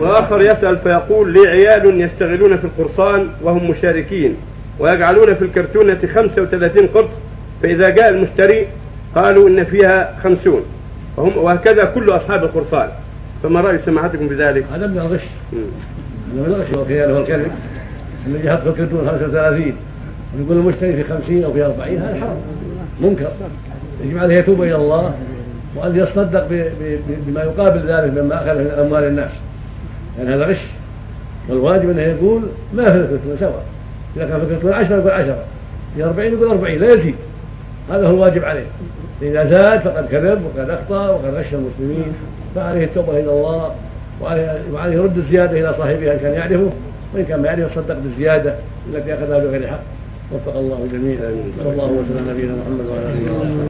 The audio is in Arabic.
وآخر يسأل فيقول لي عيال يشتغلون في القرصان وهم مشاركين ويجعلون في الكرتونة 35 قرص فإذا جاء المشتري قالوا إن فيها 50 وهم وهكذا كل أصحاب القرصان. فما رأي سماحتكم بذلك؟ هذا من الغش. هذا من الغش. والخيانة والكذب الذي يحط في الكرتون 35 ويقول المشتري في 50 أو في 40 هذا حرام. منكر. يجب عليه يتوب إلى الله وأن يصدق بما يقابل ذلك مما أخذ من أموال الناس. لأن هذا غش والواجب أنه يقول ما في الكرتون سواء إذا كان في الكرتون 10 يقول 10 في 40 يقول 40 لا يزيد. هذا هو الواجب عليه. إذا زاد فقد كذب وقد أخطأ وقد غش المسلمين. فعليه التوبة إلى الله وعليه يرد الزيادة إلى صاحبها إن كان يعرفه. وإن كان ما يعرفه يصدق بالزيادة التي أخذها بغير حق. وفق الله الجميع صلى الله وسلم على نبينا محمد وعلى آله وصحبه